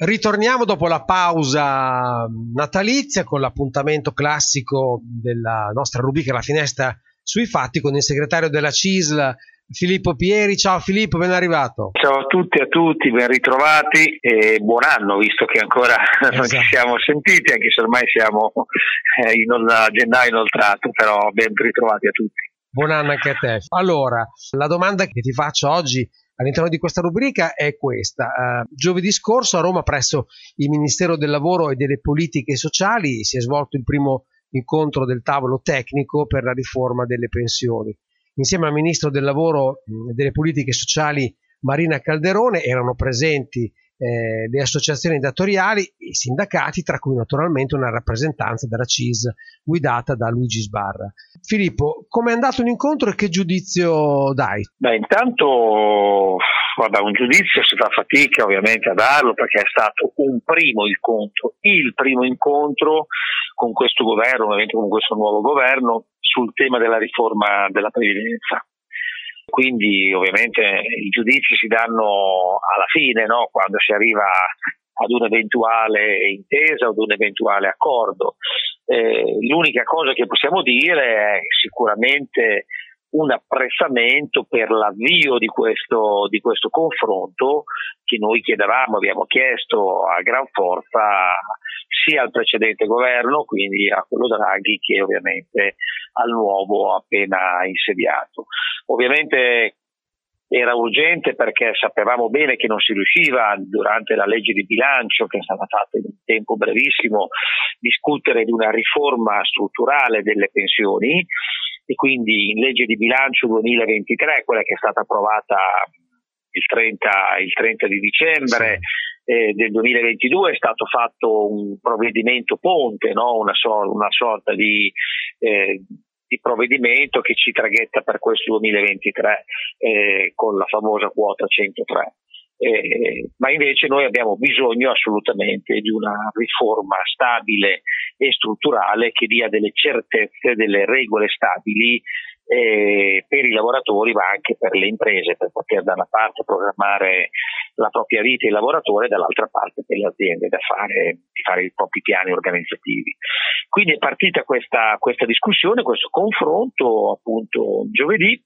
Ritorniamo dopo la pausa natalizia con l'appuntamento classico della nostra rubrica La finestra sui fatti con il segretario della CISL Filippo Pieri. Ciao Filippo, ben arrivato. Ciao a tutti e a tutti, ben ritrovati e buon anno visto che ancora esatto. non ci esatto. siamo sentiti, anche se ormai siamo eh, in gennaio inoltrato, però ben ritrovati a tutti. Buon anno anche a te. Allora, la domanda che ti faccio oggi all'interno di questa rubrica è questa. Uh, giovedì scorso a Roma presso il Ministero del Lavoro e delle Politiche Sociali si è svolto il primo incontro del tavolo tecnico per la riforma delle pensioni. Insieme al Ministro del Lavoro e delle Politiche Sociali Marina Calderone erano presenti eh, le associazioni datoriali, i sindacati, tra cui naturalmente una rappresentanza della CIS guidata da Luigi Sbarra. Filippo, come è andato l'incontro e che giudizio dai? Beh, intanto guarda, un giudizio si fa fatica ovviamente a darlo perché è stato un primo incontro, il primo incontro con questo governo, ovviamente con questo nuovo governo, sul tema della riforma della previdenza. Quindi ovviamente i giudizi si danno alla fine, no? quando si arriva ad un'eventuale intesa, ad un eventuale accordo. Eh, l'unica cosa che possiamo dire è sicuramente un apprezzamento per l'avvio di questo, di questo confronto che noi chiedevamo, abbiamo chiesto a gran forza sia al precedente governo, quindi a quello Draghi, che ovviamente al nuovo appena insediato. Ovviamente era urgente perché sapevamo bene che non si riusciva durante la legge di bilancio che è stata fatta in un tempo brevissimo discutere di una riforma strutturale delle pensioni e quindi in legge di bilancio 2023, quella che è stata approvata il 30, il 30 di dicembre sì. eh, del 2022, è stato fatto un provvedimento ponte, no? una, so- una, sorta di, eh, di, provvedimento che ci traghetta per questo 2023 eh, con la famosa quota 103. Eh, ma invece noi abbiamo bisogno assolutamente di una riforma stabile e strutturale che dia delle certezze, delle regole stabili eh, per i lavoratori ma anche per le imprese per poter da una parte programmare la propria vita il lavoratore e dall'altra parte per le aziende da fare, di fare i propri piani organizzativi. Quindi è partita questa, questa discussione, questo confronto appunto giovedì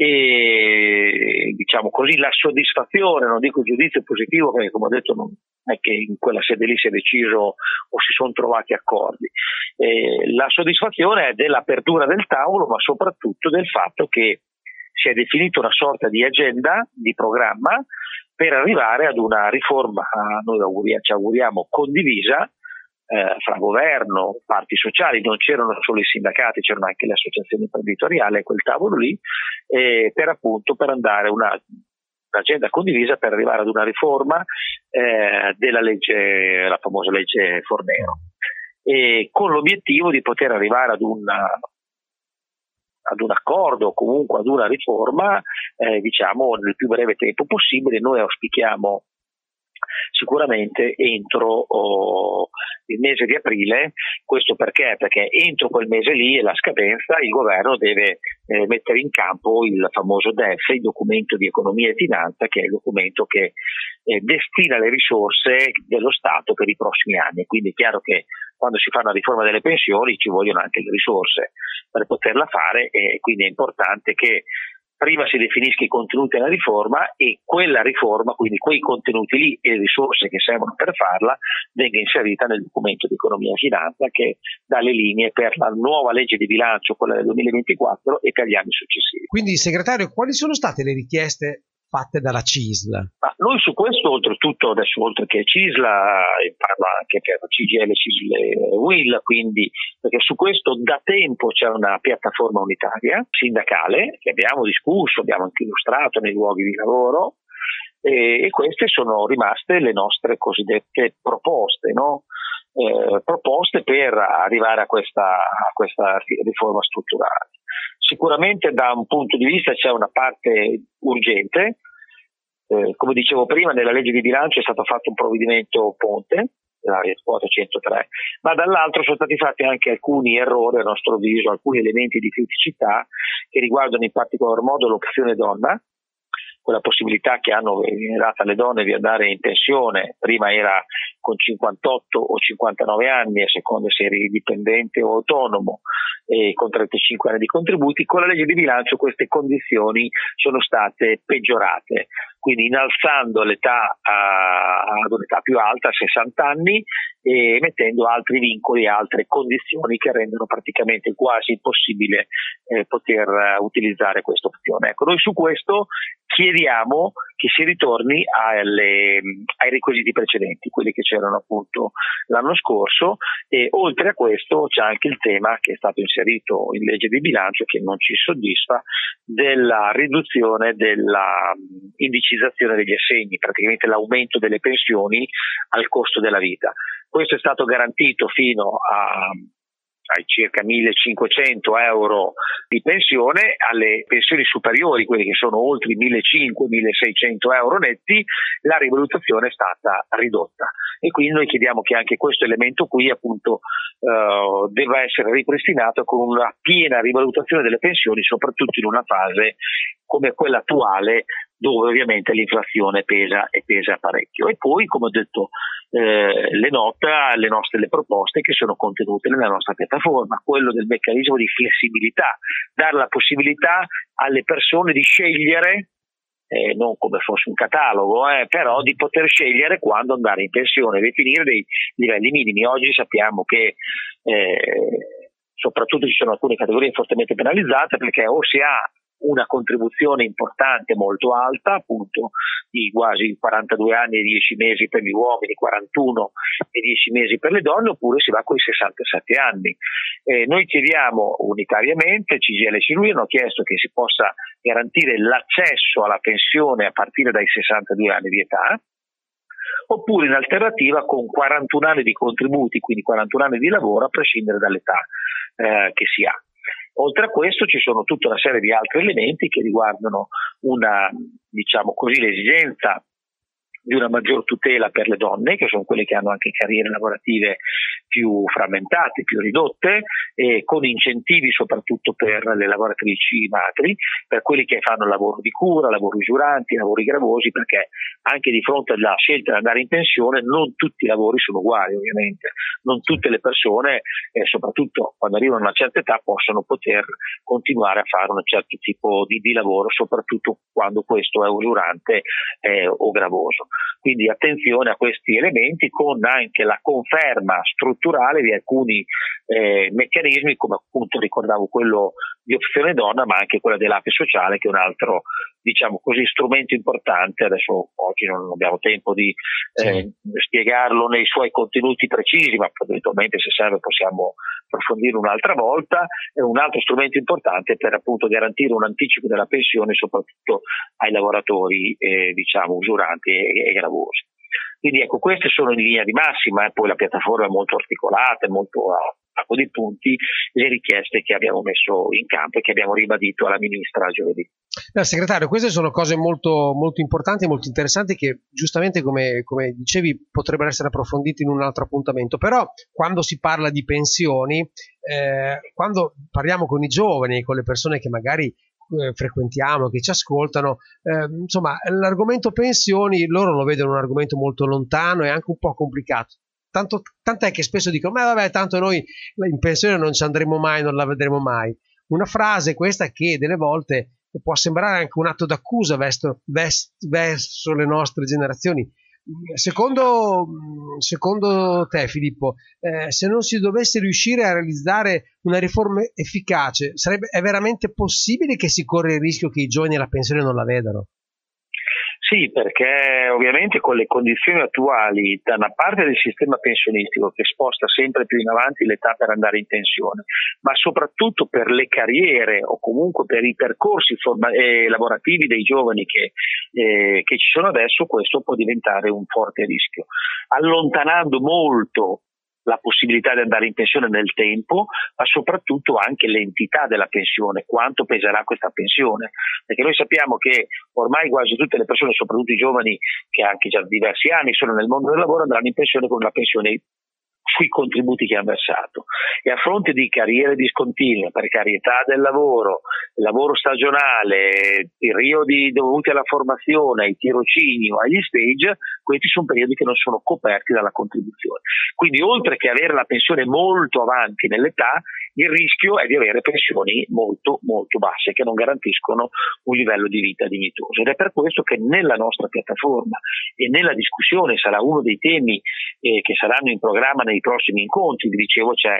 e diciamo così la soddisfazione, non dico giudizio positivo perché come ho detto non è che in quella sede lì si è deciso o si sono trovati accordi, eh, la soddisfazione è dell'apertura del tavolo ma soprattutto del fatto che si è definita una sorta di agenda, di programma per arrivare ad una riforma, noi ci auguriamo condivisa, eh, fra governo, parti sociali, non c'erano solo i sindacati, c'erano anche le associazioni imprenditoriali a quel tavolo lì, eh, per appunto per andare una un'agenda condivisa per arrivare ad una riforma eh, della legge, la famosa legge Fornero, e con l'obiettivo di poter arrivare ad, una, ad un accordo comunque ad una riforma, eh, diciamo, nel più breve tempo possibile. Noi auspichiamo sicuramente entro oh, il mese di aprile. Questo perché? Perché entro quel mese lì e la scadenza il governo deve eh, mettere in campo il famoso DEF, il documento di economia e finanza, che è il documento che eh, destina le risorse dello Stato per i prossimi anni. Quindi è chiaro che quando si fa una riforma delle pensioni ci vogliono anche le risorse per poterla fare e quindi è importante che prima si definisca i contenuti della riforma e quella riforma, quindi quei contenuti lì e le risorse che servono per farla, venga inserita nel documento di economia e finanza che dà le linee per la nuova legge di bilancio, quella del 2024 e per gli anni successivi. Quindi, segretario, quali sono state le richieste fatte dalla CISL? Ma noi su questo, oltretutto, adesso oltre che CISL, parlo anche per CGL, CISL e WIL, quindi perché su questo da tempo c'è una piattaforma unitaria sindacale che abbiamo discusso, abbiamo anche illustrato nei luoghi di lavoro e, e queste sono rimaste le nostre cosiddette proposte, no? eh, proposte per arrivare a questa, a questa riforma strutturale. Sicuramente da un punto di vista c'è una parte urgente, eh, come dicevo prima nella legge di bilancio è stato fatto un provvedimento ponte, la quota 103, ma dall'altro sono stati fatti anche alcuni errori a nostro avviso, alcuni elementi di criticità che riguardano in particolar modo l'opzione donna, quella possibilità che hanno data alle donne di andare in pensione, prima era con 58 o 59 anni, a seconda se eri dipendente o autonomo, e con 35 anni di contributi, con la legge di bilancio queste condizioni sono state peggiorate quindi innalzando l'età a, ad un'età più alta, a 60 anni, e mettendo altri vincoli, altre condizioni che rendono praticamente quasi impossibile eh, poter uh, utilizzare questa opzione. Ecco, noi su questo chiediamo che si ritorni alle, ai requisiti precedenti, quelli che c'erano appunto l'anno scorso e oltre a questo c'è anche il tema che è stato inserito in legge di bilancio che non ci soddisfa della riduzione della indicizzazione degli assegni, praticamente l'aumento delle pensioni al costo della vita. Questo è stato garantito fino a ai circa 1500 euro di pensione, alle pensioni superiori, quelle che sono oltre i 1500-1600 euro netti, la rivalutazione è stata ridotta. E quindi noi chiediamo che anche questo elemento qui appunto eh, debba essere ripristinato con una piena rivalutazione delle pensioni, soprattutto in una fase come quella attuale dove ovviamente l'inflazione pesa e pesa parecchio. E poi, come ho detto, eh, le note alle nostre le proposte che sono contenute nella nostra piattaforma, quello del meccanismo di flessibilità, dare la possibilità alle persone di scegliere eh, non come fosse un catalogo, eh, però di poter scegliere quando andare in pensione, definire dei livelli minimi. Oggi sappiamo che eh, soprattutto ci sono alcune categorie fortemente penalizzate perché o si ha una contribuzione importante molto alta, appunto di quasi 42 anni e 10 mesi per gli uomini, 41 e 10 mesi per le donne, oppure si va con i 67 anni. Eh, noi chiediamo unitariamente, CGL e CILUI hanno chiesto che si possa garantire l'accesso alla pensione a partire dai 62 anni di età, oppure in alternativa con 41 anni di contributi, quindi 41 anni di lavoro a prescindere dall'età eh, che si ha. Oltre a questo ci sono tutta una serie di altri elementi che riguardano una, diciamo così, l'esigenza di una maggior tutela per le donne, che sono quelle che hanno anche carriere lavorative più frammentate, più ridotte, e con incentivi soprattutto per le lavoratrici madri, per quelli che fanno lavoro di cura, lavori usuranti, lavori gravosi, perché anche di fronte alla scelta di andare in pensione non tutti i lavori sono uguali ovviamente, non tutte le persone, eh, soprattutto quando arrivano a una certa età, possono poter continuare a fare un certo tipo di, di lavoro, soprattutto quando questo è usurante eh, o gravoso. Quindi attenzione a questi elementi con anche la conferma strutturale di alcuni eh, meccanismi, come appunto ricordavo quello di opzione donna, ma anche quella dell'ape sociale, che è un altro diciamo così, strumento importante. Adesso oggi non abbiamo tempo di eh, spiegarlo nei suoi contenuti precisi, ma eventualmente se serve possiamo approfondire un'altra volta. È un altro strumento importante per appunto garantire un anticipo della pensione, soprattutto ai lavoratori eh, diciamo usuranti e, e gravosi. Quindi ecco, queste sono in linea di massima, eh, poi la piattaforma è molto articolata, è molto a sacco di punti, le richieste che abbiamo messo in campo e che abbiamo ribadito alla Ministra giovedì. No, segretario, queste sono cose molto, molto importanti e molto interessanti che giustamente, come, come, dicevi, potrebbero essere approfondite in un altro appuntamento. Però quando si parla di pensioni, eh, quando parliamo con i giovani, con le persone che magari eh, frequentiamo, che ci ascoltano, eh, insomma, l'argomento pensioni loro lo vedono un argomento molto lontano e anche un po' complicato. Tanto, tant'è che spesso dicono, ma vabbè, tanto noi in pensione non ci andremo mai, non la vedremo mai. Una frase questa che delle volte può sembrare anche un atto d'accusa verso, verso le nostre generazioni. Secondo, secondo te, Filippo, eh, se non si dovesse riuscire a realizzare una riforma efficace, sarebbe, è veramente possibile che si corra il rischio che i giovani la pensione non la vedano? Sì, perché ovviamente con le condizioni attuali, da una parte del sistema pensionistico che sposta sempre più in avanti l'età per andare in pensione, ma soprattutto per le carriere o comunque per i percorsi forma- eh, lavorativi dei giovani che, eh, che ci sono adesso, questo può diventare un forte rischio. Allontanando molto la possibilità di andare in pensione nel tempo, ma soprattutto anche l'entità della pensione, quanto peserà questa pensione. Perché noi sappiamo che ormai quasi tutte le persone, soprattutto i giovani che anche già diversi anni sono nel mondo del lavoro, andranno in pensione con una pensione sui contributi che hanno versato e a fronte di carriere discontinue, precarietà del lavoro, lavoro stagionale, periodi dovuti alla formazione, ai tirocini o agli stage, questi sono periodi che non sono coperti dalla contribuzione. Quindi oltre che avere la pensione molto avanti nell'età, il rischio è di avere pensioni molto molto basse che non garantiscono un livello di vita dignitoso. Ed è per questo che nella nostra piattaforma e nella discussione sarà uno dei temi eh, che saranno in programma nei prossimi incontri, vi dicevo c'è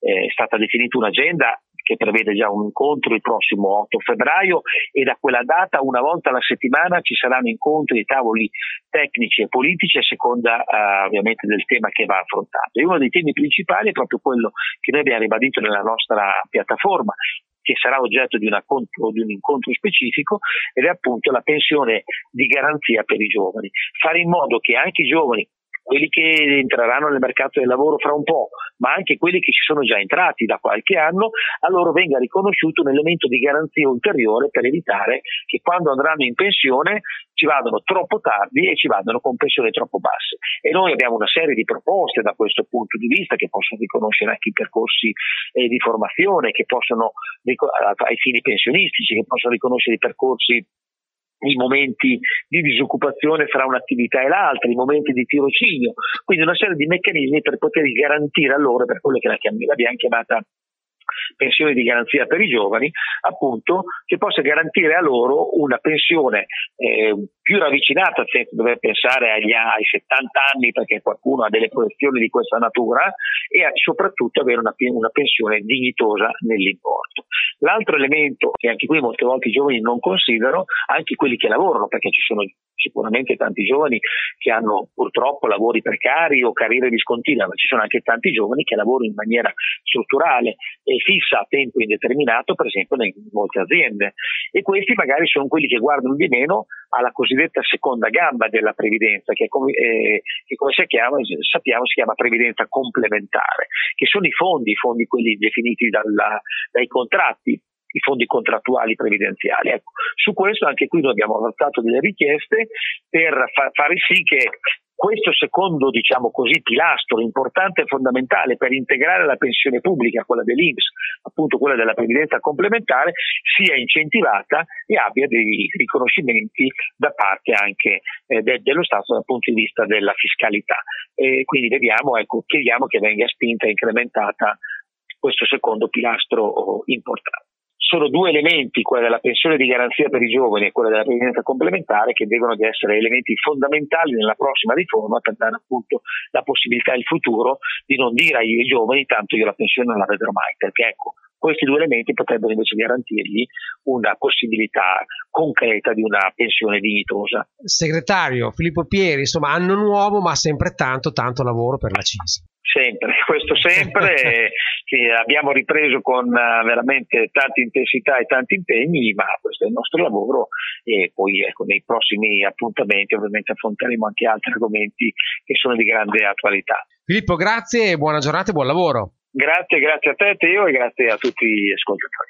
eh, è stata definita un'agenda che prevede già un incontro il prossimo 8 febbraio e da quella data una volta alla settimana ci saranno incontri e tavoli tecnici e politici a seconda uh, ovviamente del tema che va affrontato. E uno dei temi principali è proprio quello che noi abbiamo ribadito nella nostra piattaforma, che sarà oggetto di, conto, di, un incontro specifico ed è appunto la pensione di garanzia per i giovani. Fare in modo che anche i giovani quelli che entreranno nel mercato del lavoro fra un po', ma anche quelli che ci sono già entrati da qualche anno, a loro venga riconosciuto un elemento di garanzia ulteriore per evitare che quando andranno in pensione ci vadano troppo tardi e ci vadano con pensioni troppo basse. E noi abbiamo una serie di proposte da questo punto di vista che possono riconoscere anche i percorsi eh, di formazione, che possono ai fini pensionistici, che possono riconoscere i percorsi i momenti di disoccupazione fra un'attività e l'altra, i momenti di tirocinio, quindi una serie di meccanismi per poter garantire a loro, per quello che l'abbiamo chiamata pensione di garanzia per i giovani, appunto, che possa garantire a loro una pensione eh, più ravvicinata, senza dover pensare agli, ai 70 anni, perché qualcuno ha delle proiezioni di questa natura, e a, soprattutto avere una, una pensione dignitosa nell'importo. L'altro elemento che anche qui molte volte i giovani non considerano, anche quelli che lavorano, perché ci sono sicuramente tanti giovani che hanno purtroppo lavori precari o carriere discontinue, ma ci sono anche tanti giovani che lavorano in maniera strutturale e fissa a tempo indeterminato, per esempio in molte aziende. E questi magari sono quelli che guardano di meno alla cosiddetta seconda gamba della previdenza, che, come, eh, che come chiama, sappiamo si chiama previdenza complementare, che sono i fondi, i fondi quelli definiti dalla, dai contratti i fondi contrattuali previdenziali. Ecco, su questo anche qui noi abbiamo avanzato delle richieste per fa- fare sì che questo secondo, diciamo così, pilastro importante e fondamentale per integrare la pensione pubblica, quella dell'Inps, appunto quella della previdenza complementare, sia incentivata e abbia dei riconoscimenti da parte anche eh, de- dello Stato dal punto di vista della fiscalità. E quindi vediamo, ecco, chiediamo che venga spinta e incrementata questo secondo pilastro oh, importante sono due elementi, quella della pensione di garanzia per i giovani e quella della previdenza complementare, che devono essere elementi fondamentali nella prossima riforma per dare appunto la possibilità in futuro di non dire ai giovani tanto io la pensione non la vedrò mai, perché ecco, questi due elementi potrebbero invece garantirgli una possibilità concreta di una pensione dignitosa. Segretario Filippo Pieri, insomma, anno nuovo ma sempre tanto, tanto lavoro per la CISI. Sempre, questo sempre, che abbiamo ripreso con uh, veramente tanta intensità e tanti impegni, ma questo è il nostro lavoro e poi ecco, nei prossimi appuntamenti ovviamente affronteremo anche altri argomenti che sono di grande attualità. Filippo, grazie, buona giornata e buon lavoro. Grazie, grazie a te Teo e grazie a tutti gli ascoltatori.